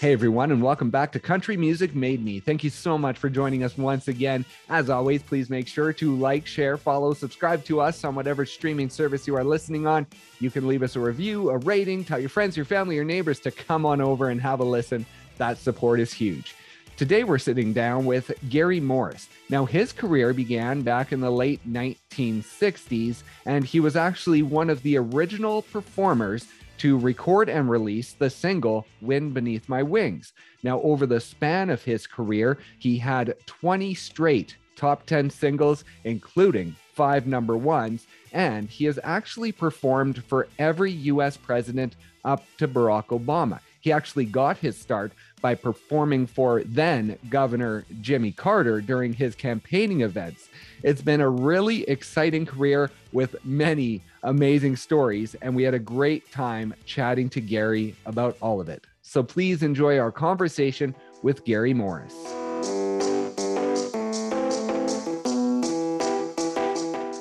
Hey everyone, and welcome back to Country Music Made Me. Thank you so much for joining us once again. As always, please make sure to like, share, follow, subscribe to us on whatever streaming service you are listening on. You can leave us a review, a rating, tell your friends, your family, your neighbors to come on over and have a listen. That support is huge. Today, we're sitting down with Gary Morris. Now, his career began back in the late 1960s, and he was actually one of the original performers to record and release the single Wind Beneath My Wings. Now, over the span of his career, he had 20 straight top 10 singles, including five number ones, and he has actually performed for every US president up to Barack Obama. He actually got his start by performing for then Governor Jimmy Carter during his campaigning events. It's been a really exciting career with many amazing stories, and we had a great time chatting to Gary about all of it. So please enjoy our conversation with Gary Morris.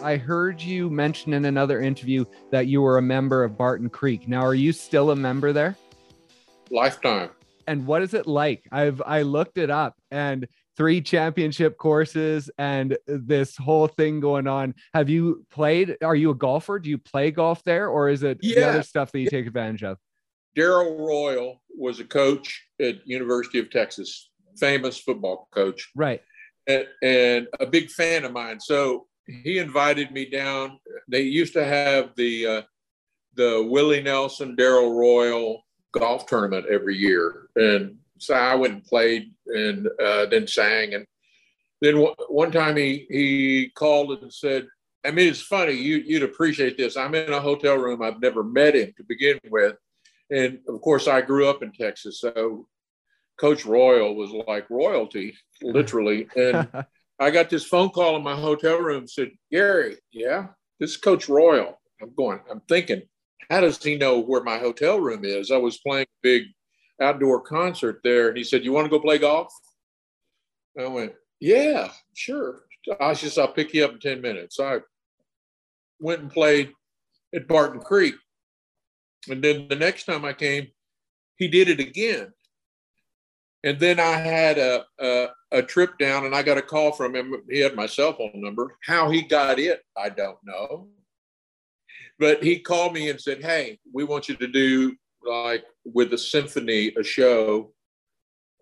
I heard you mention in another interview that you were a member of Barton Creek. Now, are you still a member there? Lifetime. And what is it like? I've I looked it up and three championship courses and this whole thing going on. Have you played? Are you a golfer? Do you play golf there, or is it yeah. the other stuff that you take advantage of? Darrell Royal was a coach at University of Texas, famous football coach, right? And, and a big fan of mine. So he invited me down. They used to have the uh, the Willie Nelson Darrell Royal golf tournament every year, and so I went and played and uh, then sang. And then w- one time he he called and said, I mean, it's funny. You you'd appreciate this. I'm in a hotel room. I've never met him to begin with, and of course, I grew up in Texas, so Coach Royal was like royalty, literally. And I got this phone call in my hotel room. Said, Gary, yeah, this is Coach Royal. I'm going. I'm thinking, how does he know where my hotel room is? I was playing a big outdoor concert there. And he said, You want to go play golf? I went, Yeah, sure. I just, I'll pick you up in 10 minutes. So I went and played at Barton Creek. And then the next time I came, he did it again. And then I had a, a, a, trip down and I got a call from him. He had my cell phone number. How he got it, I don't know. But he called me and said, Hey, we want you to do like with the symphony a show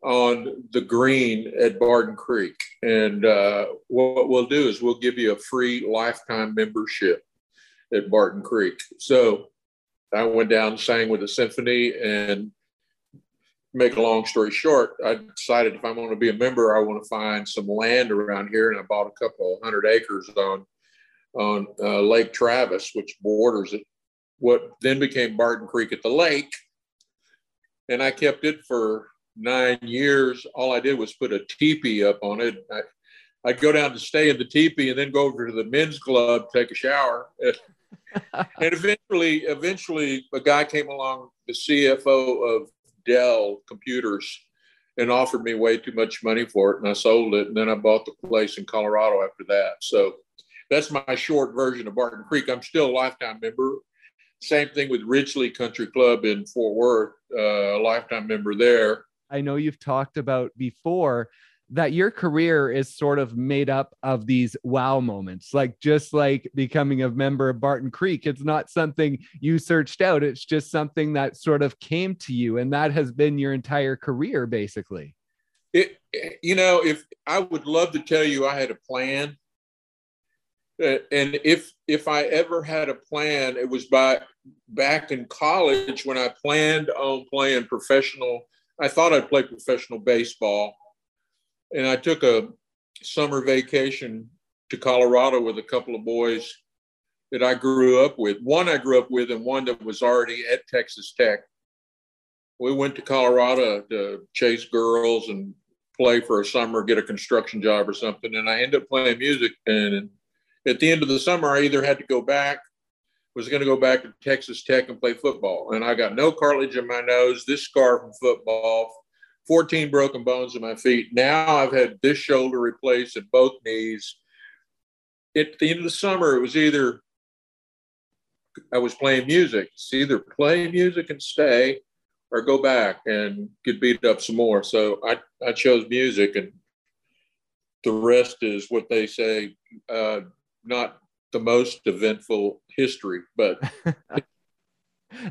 on the green at Barton Creek. And uh, what we'll do is we'll give you a free lifetime membership at Barton Creek. So I went down and sang with the symphony and make a long story short, I decided if I'm going to be a member, I want to find some land around here. And I bought a couple hundred acres on, on uh, Lake Travis, which borders it what then became Barton Creek at the lake. And I kept it for nine years. All I did was put a teepee up on it. I, would go down to stay in the teepee and then go over to the men's club, take a shower. and eventually, eventually, a guy came along, the CFO of Dell Computers, and offered me way too much money for it. And I sold it. And then I bought the place in Colorado after that. So that's my short version of Barton Creek. I'm still a lifetime member. Same thing with Ridglea Country Club in Fort Worth, uh, a lifetime member there. I know you've talked about before that your career is sort of made up of these wow moments, like just like becoming a member of Barton Creek. It's not something you searched out, it's just something that sort of came to you. And that has been your entire career, basically. It, you know, if I would love to tell you I had a plan Uh, and if if I ever had a plan, it was by back in college when I planned on playing professional. I thought I'd play professional baseball, and I took a summer vacation to Colorado with a couple of boys that I grew up with. One I grew up with, and one that was already at Texas Tech. We went to Colorado to chase girls and play for a summer, get a construction job or something. And I ended up playing music and at the end of the summer, I either had to go back, was going to go back to Texas Tech and play football. And I got no cartilage in my nose, this scar from football, 14 broken bones in my feet. Now I've had this shoulder replaced and both knees. At the end of the summer, it was either I was playing music. It's either play music and stay or go back and get beat up some more. So I, I chose music, and the rest is what they say, uh, not the most eventful history, but.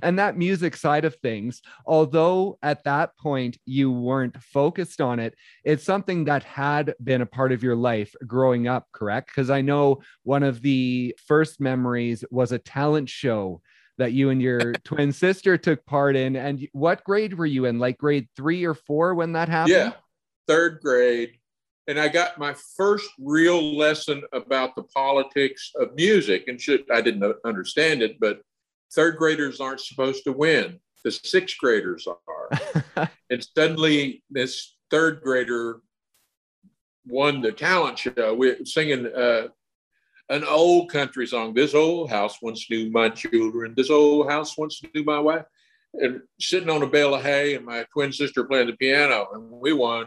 and that music side of things, although at that point you weren't focused on it, it's something that had been a part of your life growing up, correct? Because I know one of the first memories was a talent show that you and your twin sister took part in. And what grade were you in? Like grade three or four when that happened? Yeah, third grade. And I got my first real lesson about the politics of music. And should, I didn't understand it, but third graders aren't supposed to win. The sixth graders are. and suddenly, this third grader won the talent show. We're singing uh, an old country song. This old house once knew my children. This old house once knew my wife. And sitting on a bale of hay, and my twin sister playing the piano, and we won.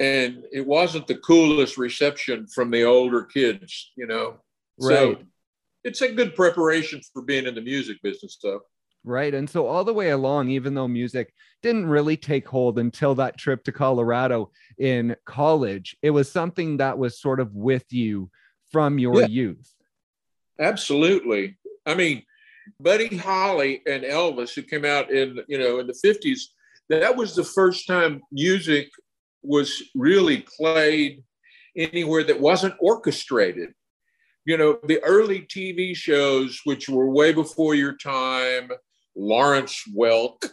And it wasn't the coolest reception from the older kids, you know. Right. So it's a good preparation for being in the music business, though. Right. And so all the way along, even though music didn't really take hold until that trip to Colorado in college, it was something that was sort of with you from your yeah, youth. Absolutely. I mean, Buddy Holly and Elvis, who came out in you know in the fifties, that was the first time music was really played anywhere that wasn't orchestrated. You know, the early TV shows, which were way before your time, Lawrence Welk,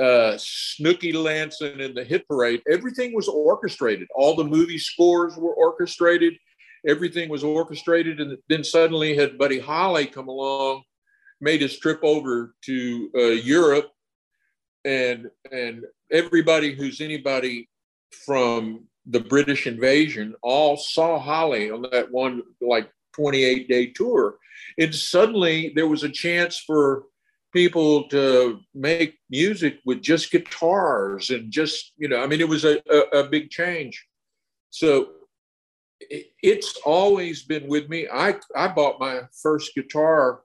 uh, Snooky Lanson in the hit parade, everything was orchestrated. All the movie scores were orchestrated everything was orchestrated. And then suddenly had Buddy Holly come along, made his trip over to uh, Europe, and and everybody who's anybody from the British invasion all saw Holly on that one like 28 day tour. And suddenly there was a chance for people to make music with just guitars and just, you know, I mean, it was a, a, a big change. So it's always been with me. I I bought my first guitar.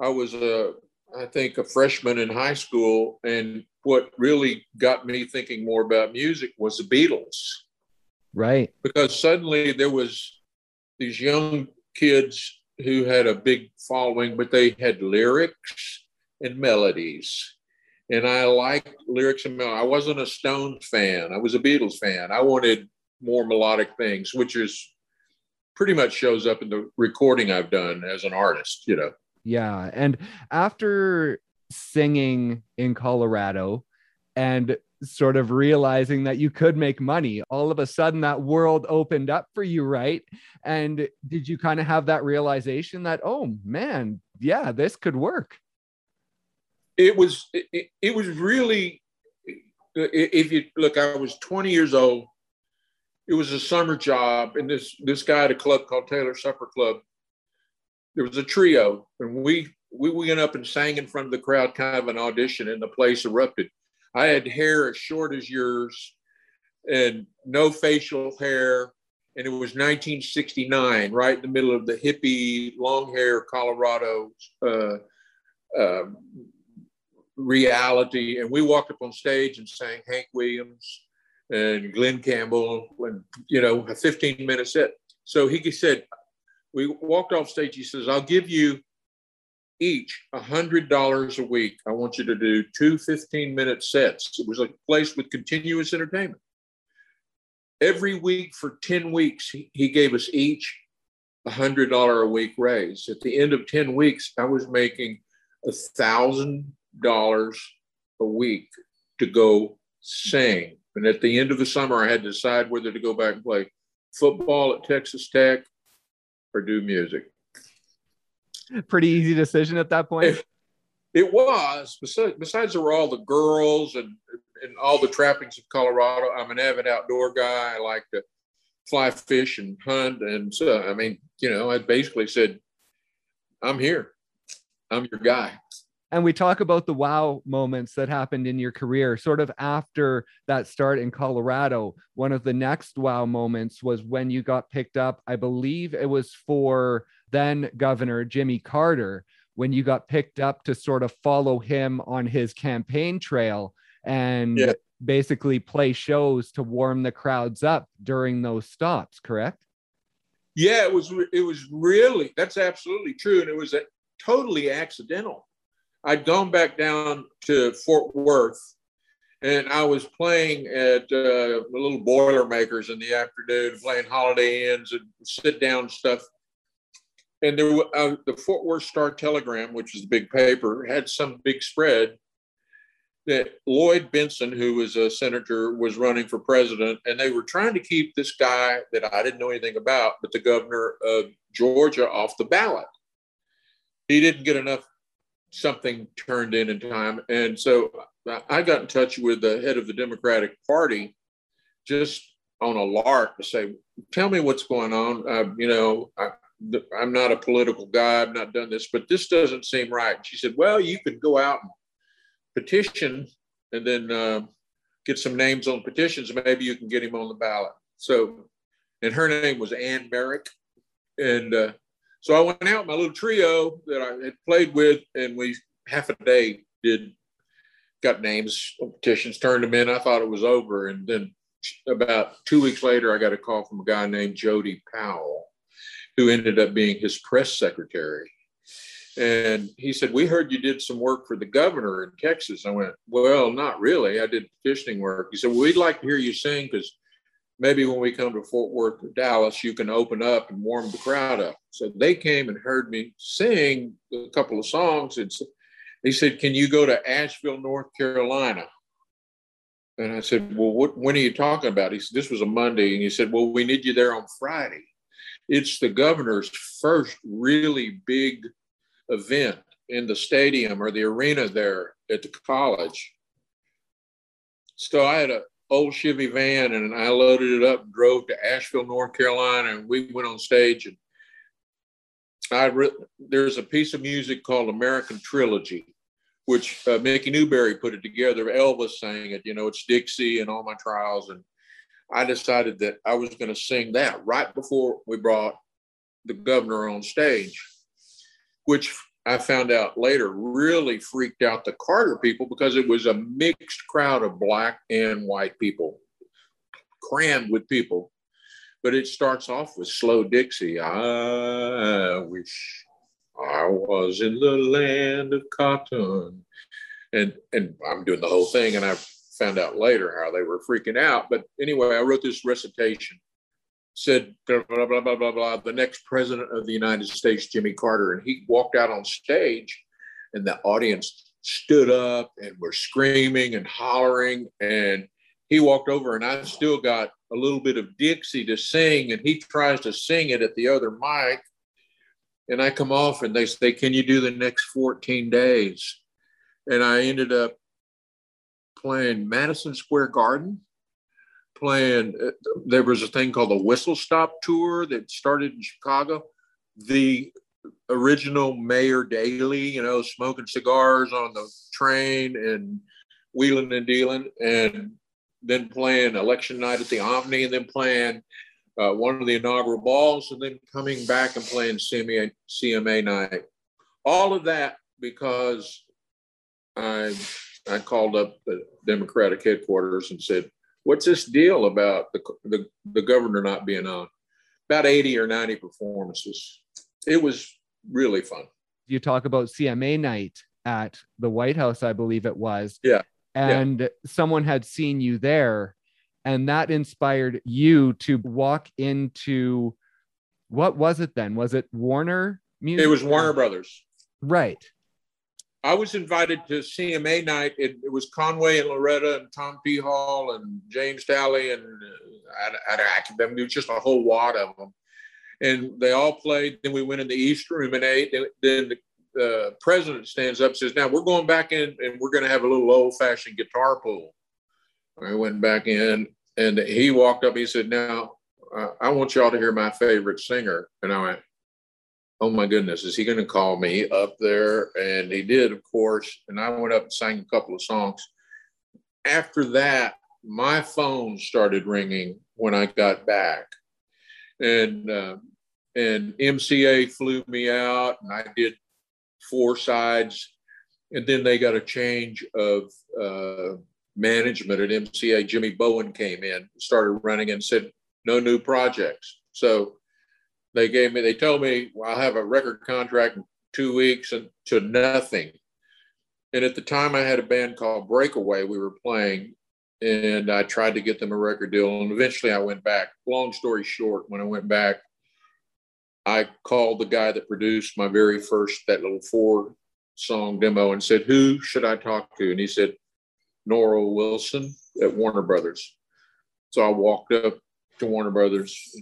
I was a I think a freshman in high school, and what really got me thinking more about music was the Beatles. Right. Because suddenly there was these young kids who had a big following, but they had lyrics and melodies. And I liked lyrics and melodies. I wasn't a Stones fan. I was a Beatles fan. I wanted more melodic things, which is pretty much shows up in the recording I've done as an artist, you know. Yeah. And after singing in Colorado and sort of realizing that you could make money, all of a sudden that world opened up for you, right? And did you kind of have that realization that, oh man, yeah, this could work? It was, it, it was really, if you look, I was 20 years old it was a summer job, and this this guy at a club called Taylor Supper Club. There was a trio, and we we went up and sang in front of the crowd, kind of an audition, and the place erupted. I had hair as short as yours, and no facial hair, and it was 1969, right in the middle of the hippie, long hair Colorado uh, uh, reality. And we walked up on stage and sang Hank Williams and Glen Campbell, and you know, a 15 minute set. So he said, we walked off stage. He says, I'll give you each a hundred dollars a week. I want you to do two 15 minute sets. It was a place with continuous entertainment. Every week for 10 weeks, he gave us each a hundred dollar a week raise. At the end of 10 weeks, I was making a thousand dollars a week to go sing and at the end of the summer, I had to decide whether to go back and play football at Texas Tech do music. Pretty easy decision at that point. It, it was. Besides, besides, there were all the girls and and all the trappings of Colorado. I'm an avid outdoor guy. I like to fly fish and hunt, and so I mean, you know, I basically said, "I'm here. I'm your guy." And we talk about the wow moments that happened in your career sort of after that start in colorado one of the next wow moments was when you got picked up i believe it was for then governor jimmy carter when you got picked up to sort of follow him on his campaign trail and Yeah. basically play shows to warm the crowds up during those stops, correct? Yeah, it was. It was really. That's absolutely true, and it was a, totally accidental. I'd gone back down to Fort Worth, and I was playing at uh, little Boilermakers in the afternoon, playing Holiday Inns and sit down stuff. And there, uh, the Fort Worth Star Telegram, which is the big paper, had some big spread that Lloyd Bentsen, who was a senator, was running for president, and they were trying to keep this guy that I didn't know anything about, but the governor of Georgia, off the ballot. He didn't get enough something turned in in time, and so I- got in touch with the head of the Democratic Party, just on a lark to say, "Tell me what's going on." Uh, you know, I, I'm not a political guy. I've not done this, but this doesn't seem right. She said, "Well, you could go out and petition and then uh, get some names on petitions. Maybe you can get him on the ballot. So, and her name was Ann Merrick. And uh, so I went out, my little trio that I had played with, and we half a day did, got names on petitions, turned them in. I thought it was over. And then about two weeks later, I got a call from a guy named Jody Powell, who ended up being his press secretary. And he said, We heard you did some work for the governor in Texas. I went, Well, not really. I did petitioning work. He said, Well, we'd like to hear you sing because maybe when we come to Fort Worth or Dallas, you can open up and warm the crowd up. So they came and heard me sing a couple of songs. And he said, Can you go to Asheville, North Carolina? And I said, Well, what, when are you talking about? He said, This was a Monday. And he said, Well, we need you there on Friday. It's the governor's first really big event in the stadium or the arena there at the college. So I had a old Chevy van and I loaded it up and drove to Asheville, North Carolina, and we went on stage and I re- there's a piece of music called American Trilogy, which uh, Mickey Newbury put it together. Elvis sang it, you know, it's Dixie and all my trials. And I decided that I was going to sing that right before we brought the governor on stage which I found out later really freaked out the Carter people because it was a mixed crowd of black and white people, crammed with people. But it starts off with slow Dixie. I wish I was in the land of cotton. And and I'm doing the whole thing, and I found out later how they were freaking out. But anyway, I wrote this recitation said blah, blah, blah, blah, blah, blah, the next president of the United States, Jimmy Carter. And he walked out on stage and the audience stood up and were screaming and hollering. And he walked over and I still got a little bit of Dixie to sing and he tries to sing it at the other mic. And I come off and they say, can you do the next 14 days? And I ended up playing Madison Square Garden playing. uh, There was a thing called the Whistle Stop Tour that started in Chicago. The original Mayor Daley, you know, smoking cigars on the train and wheeling and dealing, and then playing election night at the Omni, and then playing uh, one of the inaugural balls, and then coming back and playing CMA, CMA night. All of that because I I called up the Democratic headquarters and said, what's this deal about the, the, the governor not being on? About 80 or 90 performances. It was really fun. You talk about CMA night at the White House, I believe it was. Yeah. And someone had seen you there, and that inspired you to walk into what was it then? Was it Warner Music? It was Warner Brothers. Right. I was invited to CMA night. It, it was Conway and Loretta and Tom T. Hall and James Talley and uh, I, I, I, it was just a whole wad of them. And they all played. Then we went in the East Room and ate. Then the uh, president stands up and says, Now we're going back in and we're going to have a little old fashioned guitar pull. I went back in and he walked up. He said, Now uh, I want y'all to hear my favorite singer. And I went, oh my goodness, is he going to call me up there? And he did, of course. And I went up and sang a couple of songs. After that, my phone started ringing when I got back, and uh, and MCA flew me out, and I did four sides. And then they got a change of uh, management at MCA. Jimmy Bowen came in, started running, and said, no new projects. So they gave me, they told me well, I'll have a record contract in two weeks and to nothing. And at the time, I had a band called Breakaway we were playing, and I tried to get them a record deal. And eventually, I went back. Long story short, when I went back, I called the guy that produced my very first, that little four song demo, and said, Who should I talk to? And he said, Norro Wilson at Warner Brothers. So I walked up to Warner Brothers,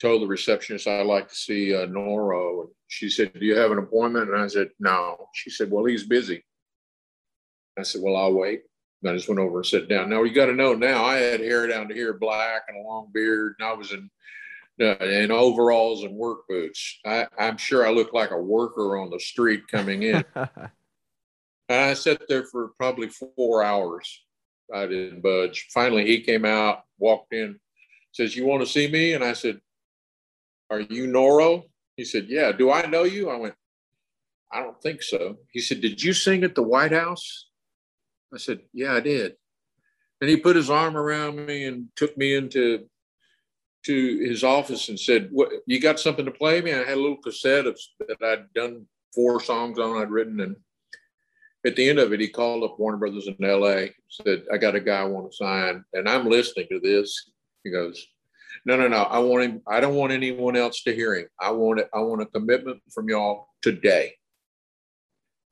told the receptionist I'd like to see uh, Norro. And she said, Do you have an appointment? And I said, No. She said, Well, he's busy. I said, Well, I'll wait. And I just went over and sat down. Now, you got to know now, I had hair down to here, black and a long beard, and I was in uh, in overalls and work boots. I, I'm sure I looked like a worker on the street coming in. and I sat there for probably four hours. I didn't budge. Finally, he came out, walked in, says, You want to see me? And I said, Are you Norro? He said, Yeah. Do I know you? I went, I don't think so. He said, Did you sing at the White House? I said, Yeah, I did. And he put his arm around me and took me into to his office and said, "What you got something to play me?" I had a little cassette of that I'd done four songs on, I'd written, and at the end of it, he called up Warner Brothers in L.A. Said, "I got a guy I want to sign," and I'm listening to this. He goes, "No, no, no. I want him. I don't want anyone else to hear him. I want it. I want a commitment from y'all today."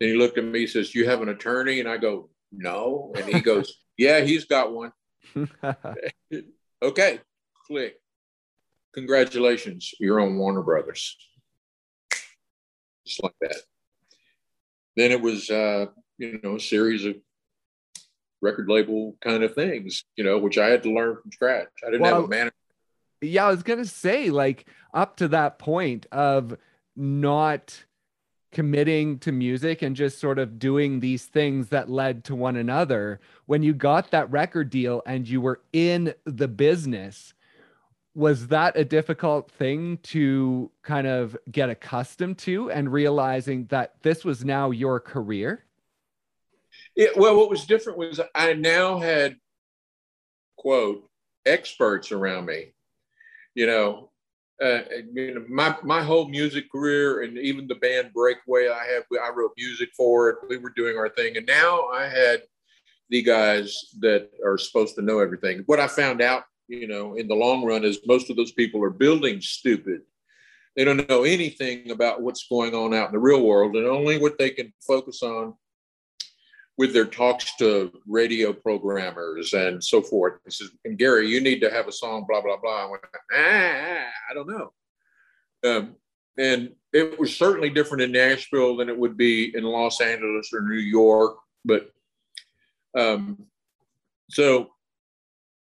Then he looked at me. He says, "You have an attorney?" And I go, "No." And he goes, "Yeah, he's got one." okay, click. Congratulations, you're on Warner Brothers. Just like that. Then it was, uh, you know, a series of record label kind of things, you know, which I had to learn from scratch. I didn't well, have a manager. Yeah, I was gonna say, like, up to that point of not committing to music and just sort of doing these things that led to one another. When you got that record deal and you were in the business, was that a difficult thing to kind of get accustomed to and realizing that this was now your career? Yeah, well, what was different was I now had, quote, experts around me. You know, uh, you know, my my whole music career and even the band Breakaway I have, I wrote music for it. We were doing our thing, and now I had the guys that are supposed to know everything. What I found out you know, in the long run is most of those people are building stupid. They don't know anything about what's going on out in the real world and only what they can focus on with their talks to radio programmers and so forth. He says, and Gary, you need to have a song, blah, blah, blah. I went, ah, I don't know. Um, and it was certainly different in Nashville than it would be in Los Angeles or New York. But um, so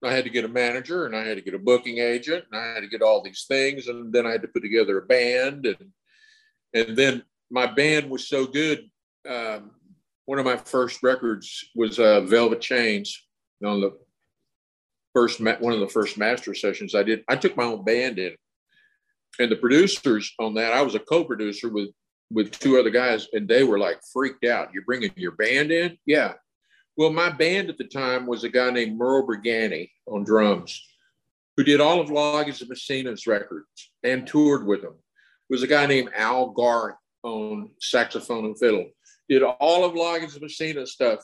I had to get a manager and I had to get a booking agent and I had to get all these things and then I had to put together a band and and then my band was so good. Um, one of my first records was uh, Velvet Chains on the first ma- one of the first master sessions I did. I took my own band in, and the producers on that I was a co-producer with with two other guys, and they were like freaked out. You're bringing your band in? Yeah. Well, my band at the time was a guy named Merel Bregante on drums, who did all of Loggins and Messina's records and toured with them. There was a guy named Al Garth on saxophone and fiddle, did all of Loggins Messina stuff,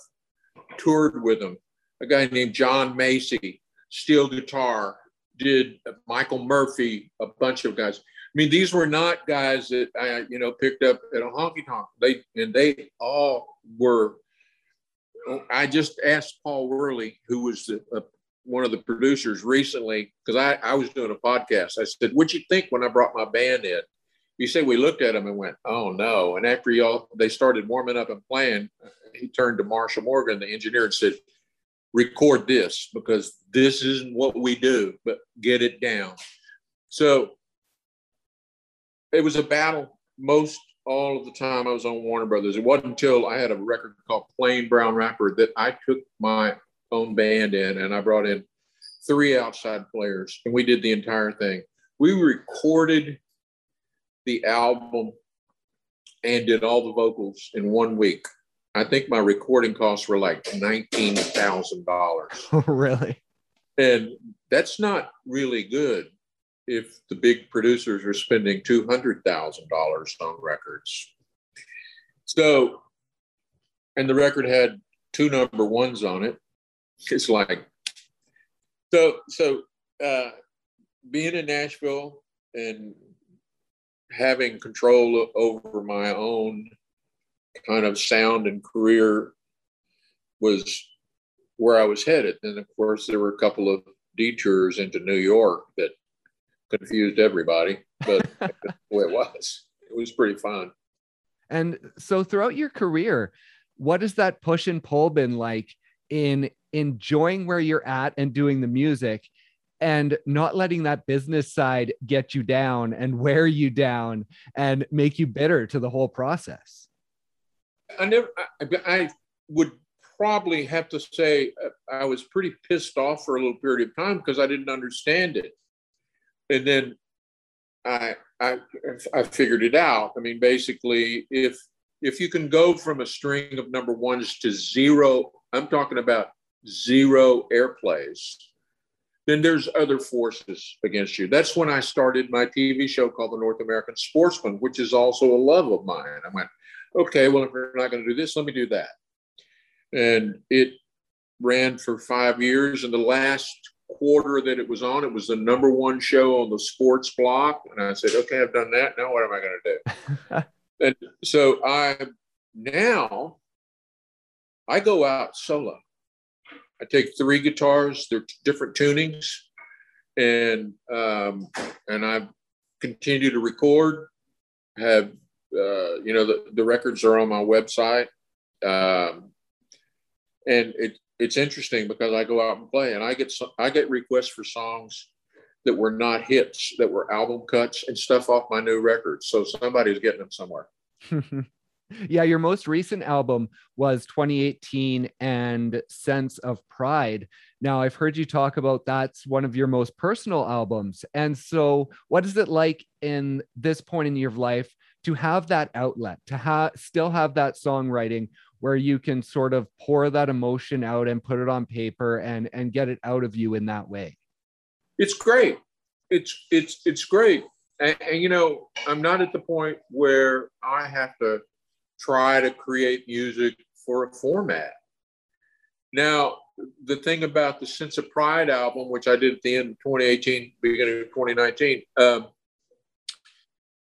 toured with them. A guy named John Macy, steel guitar, did Michael Murphy, a bunch of guys. I mean, these were not guys that I, you know, picked up at a honky tonk. They and they all were I just asked Paul Worley, who was the, uh, one of the producers recently, because I, I was doing a podcast. I said, What'd you think when I brought my band in? He said, We looked at him and went, Oh no. And after y'all, they started warming up and playing, he turned to Marshall Morgan, the engineer, and said, Record this because this isn't what we do, but get it down. So it was a battle most all of the time I was on Warner Brothers. It wasn't until I had a record called Plain Brown Wrapper that I took my own band in and I brought in three outside players and we did the entire thing. We recorded the album and did all the vocals in one week. I think my recording costs were like nineteen thousand dollars. really? And that's not really good if the big producers are spending two hundred thousand dollars on records. So, and the record had two number ones on it. It's like so. So, uh, being in Nashville and having control over my own kind of sound and career was where I was headed. And of course, there were a couple of detours into New York that confused everybody, but the way it was. It was pretty fun. And so, throughout your career, what has that push and pull been like in enjoying where you're at and doing the music and not letting that business side get you down and wear you down and make you bitter to the whole process? I never, I, I would probably have to say uh, I was pretty pissed off for a little period of time because I didn't understand it. And then I, I, I figured it out. I mean, basically, if if you can go from a string of number ones to zero, I'm talking about zero airplays, then there's other forces against you. That's when I started my TV show called The North American Sportsman, which is also a love of mine. I went, okay, well, if we're not going to do this, let me do that. And it ran for five years. And the last quarter that it was on, it was the number one show on the sports block. And I said, okay, I've done that. Now what am I going to do? and so I now I go out solo. I take three guitars, they're different tunings, and um, and I continue to record. Have uh, you know the, the records are on my website, um, and it it's interesting because I go out and play, and I get some, I get requests for songs that were not hits, that were album cuts and stuff off my new records. So somebody's getting them somewhere. yeah, your most recent album was 2018 and Sense of Pride. Now, I've heard you talk about that's one of your most personal albums. And so, what is it like in this point in your life to have that outlet, to have still have that songwriting where you can sort of pour that emotion out and put it on paper and and get it out of you in that way? It's great. It's it's it's great. And, and, you know, I'm not at the point where I have to try to create music for a format. Now, the thing about the Sense of Pride album, which I did at the end of 2018, beginning of 2019, um,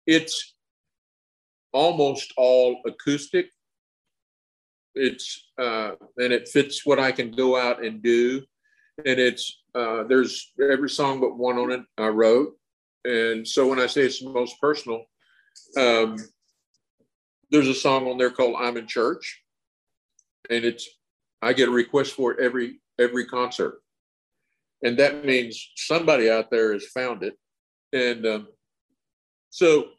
it's almost all acoustic. It's uh, and it fits what I can go out and do, and it's uh, there's every song but one on it I wrote, and so when I say it's the most personal, um, there's a song on there called "I'm in Church," and it's I get a request for it every every concert, and that means somebody out there has found it, and um, so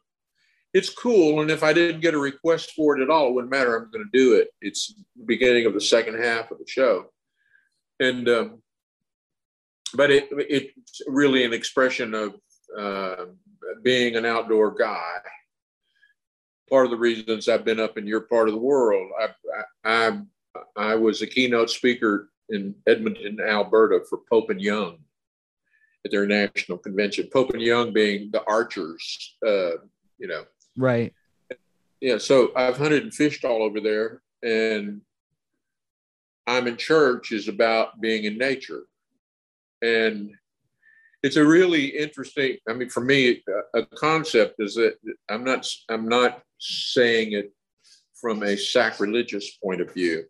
it's cool. And if I didn't get a request for it at all, it wouldn't matter. I'm going to do it. It's beginning of the second half of the show, and um, but it it's really an expression of uh, being an outdoor guy part of the reasons I've been up in your part of the world. I, I, I, I was a keynote speaker in Edmonton, Alberta for Pope and Young at their national convention. Pope and Young being the archers, uh, you know. Right. Yeah. So I've hunted and fished all over there, and I'm in church is about being in nature, and it's a really interesting. I mean, for me, a concept is that I'm not. I'm not saying it from a sacrilegious point of view.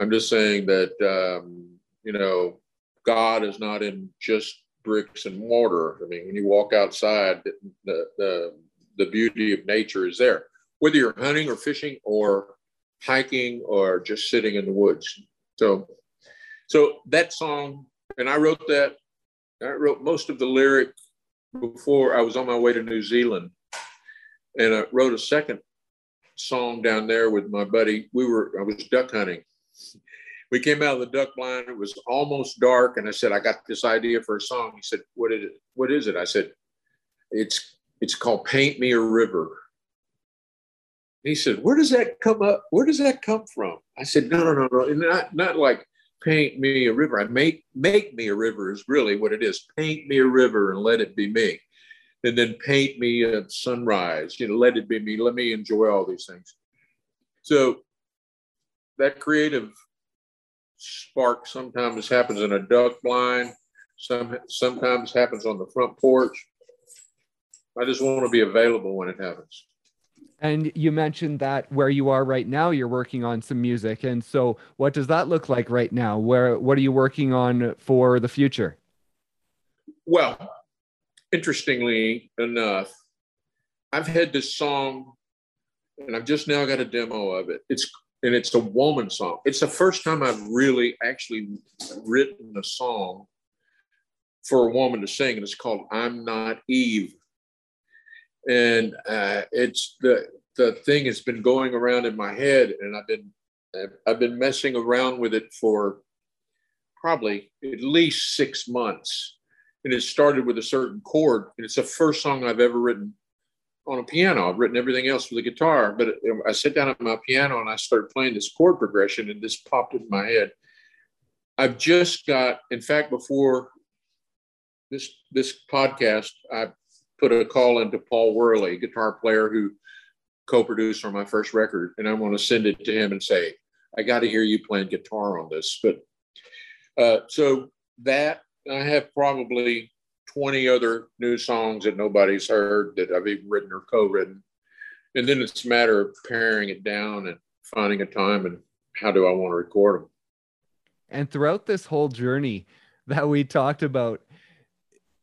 I'm just saying that, um, you know, God is not in just bricks and mortar. I mean, when you walk outside, the, the, the beauty of nature is there, whether you're hunting or fishing or hiking or just sitting in the woods. So, so that song, and I wrote that, I wrote most of the lyric before I was on my way to New Zealand and I wrote a second song down there with my buddy. We were I was duck hunting. We came out of the duck blind. It was almost dark, and I said, "I got this idea for a song." He said, "What is it? What is it?" I said, "It's it's called Paint Me a River." He said, "Where does that come up? Where does that come from?" I said, "No, no, no, no, not not like paint me a river. I make make me a river is really what it is. Paint me a river and let it be me, and then paint me a sunrise. You know, let it be me. Let me enjoy all these things." So that creative spark sometimes happens in a duck blind. Some sometimes happens on the front porch. I just want to be available when it happens. And you mentioned that where you are right now, you're working on some music. And so, what does that look like right now? Where what are you working on for the future? Well, interestingly enough, I've had this song, and I've just now got a demo of it. It's and it's a woman song. It's the first time I've really actually written a song for a woman to sing, and it's called "I'm Not Eve." And uh, it's the the thing has been going around in my head, and I've been I've been messing around with it for probably at least six months. And it started with a certain chord, and it's the first song I've ever written on a piano. I've written everything else with a guitar, but I sit down at my piano and I started playing this chord progression, and this popped in my head. I've just got, in fact, before this this podcast, I put a call into Paul Worley, guitar player who co-produced on my first record, and I want to send it to him and say, I got to hear you playing guitar on this. But uh, so that I have probably 20 other new songs that nobody's heard that I've even written or co-written. And then it's a matter of paring it down and finding a time and how do I want to record them. And throughout this whole journey that we talked about,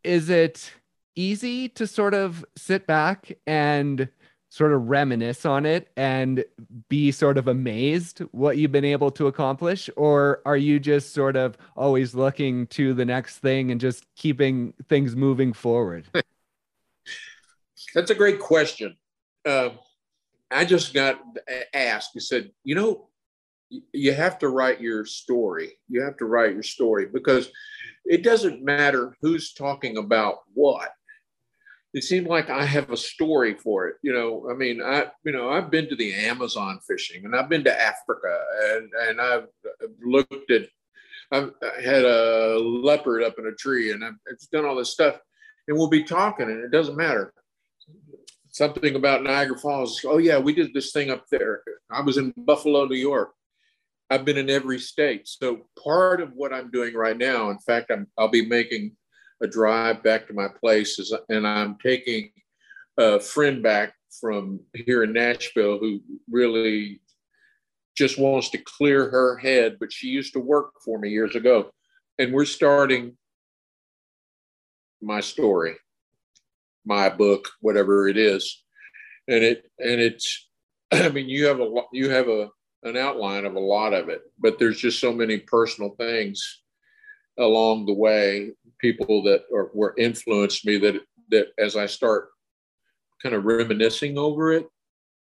is it easy to sort of sit back and sort of reminisce on it and be sort of amazed what you've been able to accomplish? Or are you just sort of always looking to the next thing and just keeping things moving forward? That's a great question. Uh, i just got asked you said you know you have to write your story. You have to write your story because it doesn't matter who's talking about what it seemed like I have a story for it. You know, I mean, I you know I've been to the Amazon fishing and I've been to Africa and and I've looked at I've had a leopard up in a tree and I've, I've done all this stuff and we'll be talking and it doesn't matter. Something about Niagara Falls. Oh yeah, we did this thing up there. I was in Buffalo, New York. I've been in every state. So part of what I'm doing right now, in fact, I'm, I'll be making a drive back to my place, and I'm taking a friend back from here in Nashville who really just wants to clear her head, but she used to work for me years ago. And we're starting my story, my book, whatever it is. And it and it's I mean you have a you have a an outline of a lot of it, but there's just so many personal things along the way, people that are, were influenced me that that as I start kind of reminiscing over it,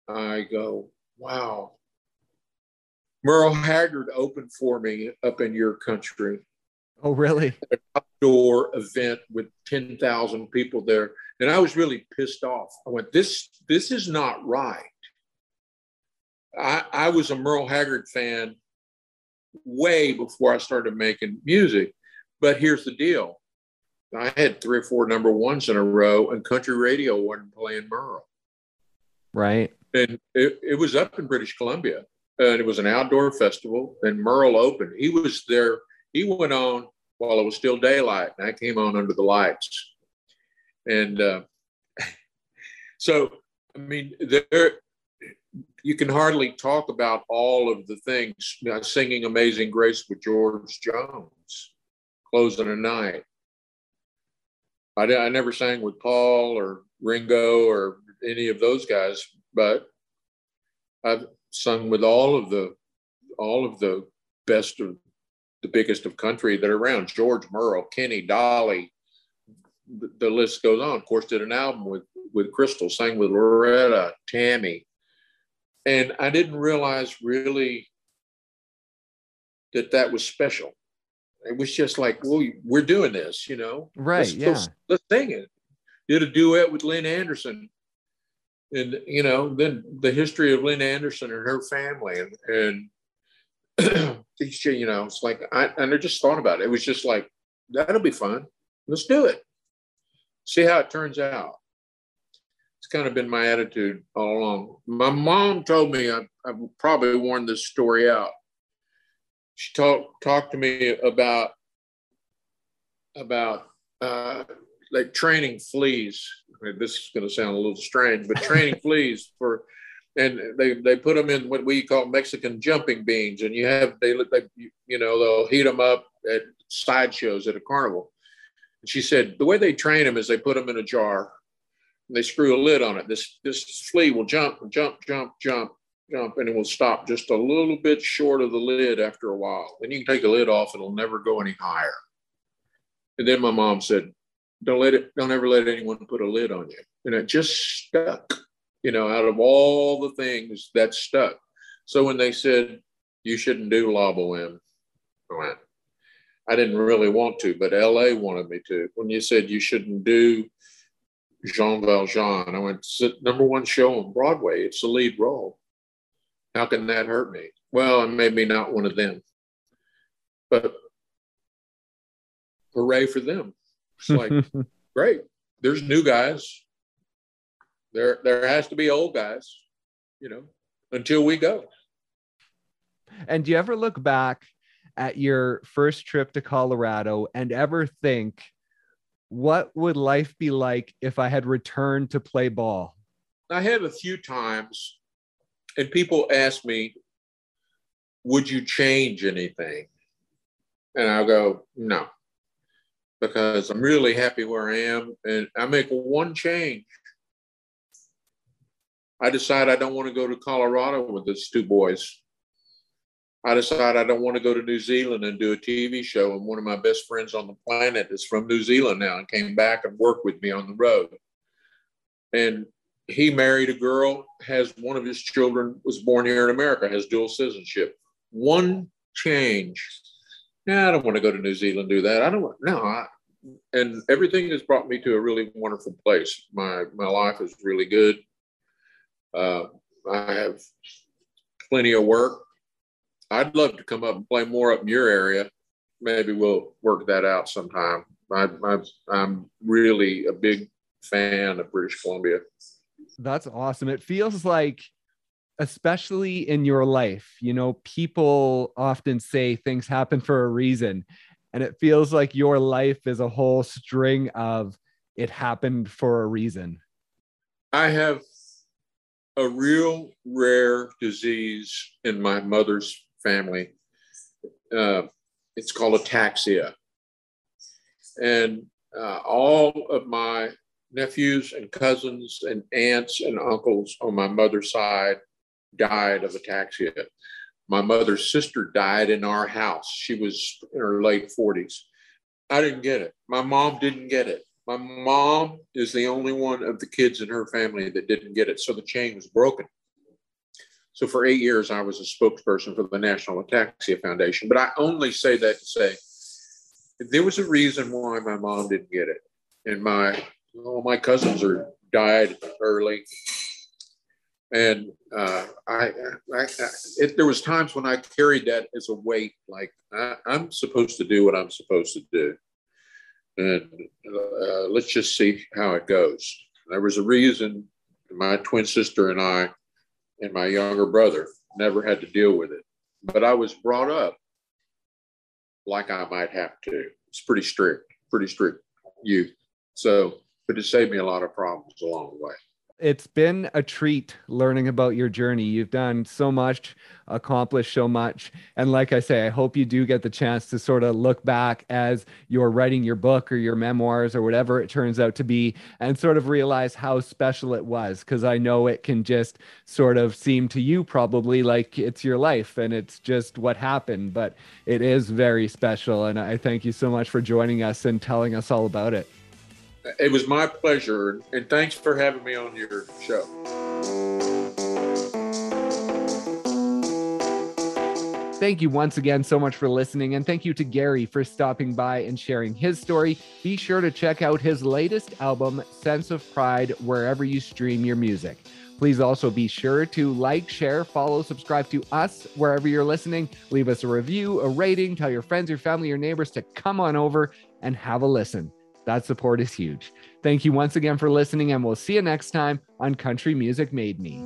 I go, wow. Merle Haggard opened for me up in your country. Oh, really? An outdoor event with 10,000 people there. And I was really pissed off. I went, this, this is not right. I, I was a Merle Haggard fan way before I started making music. But here's the deal I had three or four number ones in a row, and country radio wasn't playing Merle. Right. And it, it was up in British Columbia, and it was an outdoor festival, and Merle opened. He was there, he went on while it was still daylight, and I came on under the lights. And uh, so, I mean, there, you can hardly talk about all of the things. You know, singing Amazing Grace with George Jones closing a night. I, I never sang with Paul or Ringo or any of those guys, but I've sung with all of the all of the best of the biggest of country that are around. George Merle, Kenny, Dolly, the, the list goes on. Of course, did an album with with Crystal, sang with Loretta, Tammy, and I didn't realize really that that was special it was just like, well, we're doing this, you know. Right. Let's, yeah. Let's, let's sing it. Did a duet with Lynn Anderson and you know, then the history of Lynn Anderson and her family, and and you know, it's like I and I just thought about it. It was just like that'll be fun. Let's do it. See how it turns out. It's kind of been my attitude all along. My mom told me I, I've probably worn this story out. She talked talked to me about about uh, like training fleas. This is going to sound a little strange, but training fleas for, and they they put them in what we call Mexican jumping beans, and you have they look like you know they'll heat them up at sideshows at a carnival. And she said the way they train them is they put them in a jar, and they screw a lid on it. This this flea will jump, jump, jump, jump, jump, and it will stop just a little bit short of the lid after a while. Then you can take the lid off; it'll never go any higher. And then my mom said, "Don't let it. Don't ever let anyone put a lid on you." And it just stuck. You know, out of all the things that stuck. So when they said you shouldn't do La Boheme, I went. I didn't really want to, but LA wanted me to. When you said you shouldn't do Jean Valjean, I went number one show on Broadway. It's the lead role. How can that hurt me? Well, it made me not one of them. But hooray for them. It's like, great. There's new guys. There, there has to be old guys, you know, until we go. And do you ever look back at your first trip to Colorado and ever think, what would life be like if I had returned to play ball? I have a few times, and people ask me, would you change anything? And I'll go, no because I'm really happy where I am. And I make one change. I decide I don't want to go to Colorado with those two boys. I decide I don't want to go to New Zealand and do a TV show. And one of my best friends on the planet is from New Zealand now and came back and worked with me on the road. And he married a girl, has one of his children was born here in America, has dual citizenship. One change. Yeah, I don't want to go to New Zealand do that. I don't want no, I, and everything has brought me to a really wonderful place. My my life is really good. Uh, I have plenty of work. I'd love to come up and play more up in your area. Maybe we'll work that out sometime. I, I, I'm really a big fan of British Columbia. That's awesome. It feels like, especially in your life, you know, people often say things happen for a reason and it feels like your life is a whole string of it happened for a reason. I have a real rare disease in my mother's family. Uh, it's called ataxia. And uh, all of my nephews and cousins and aunts and uncles on my mother's side died of ataxia my mother's sister died in our house. She was in her late 40s. I didn't get it. My mom didn't get it. My mom is the only one of the kids in her family that didn't get it. So the chain was broken. So for eight years, I was a spokesperson for the National Ataxia Foundation. But I only say that to say there was a reason why my mom didn't get it. And my all my cousins are died early and uh, I, I, I it, there was times when I carried that as a weight, like I, am supposed to do what I'm supposed to do, and uh, let's just see how it goes. There was a reason my twin sister and I, and my younger brother, never had to deal with it, but I was brought up like I might have to. It's pretty strict, pretty strict youth. So, but it saved me a lot of problems along the way it's been a treat learning about your journey. You've done so much, accomplished so much. And like I say, I hope you do get the chance to sort of look back as you're writing your book or your memoirs or whatever it turns out to be and sort of realize how special it was. Cause I know it can just sort of seem to you probably like it's your life and it's just what happened, but it is very special. And I thank you so much for joining us and telling us all about it. It was my pleasure, and thanks for having me on your show. Thank you once again so much for listening, and thank you to Gary for stopping by and sharing his story. Be sure to check out his latest album, Sense of Pride, wherever you stream your music. Please also be sure to like, share, follow, subscribe to us wherever you're listening. Leave us a review, a rating, tell your friends, your family, your neighbors to come on over and have a listen. That support is huge. Thank you once again for listening, and we'll see you next time on Country Music Made Me.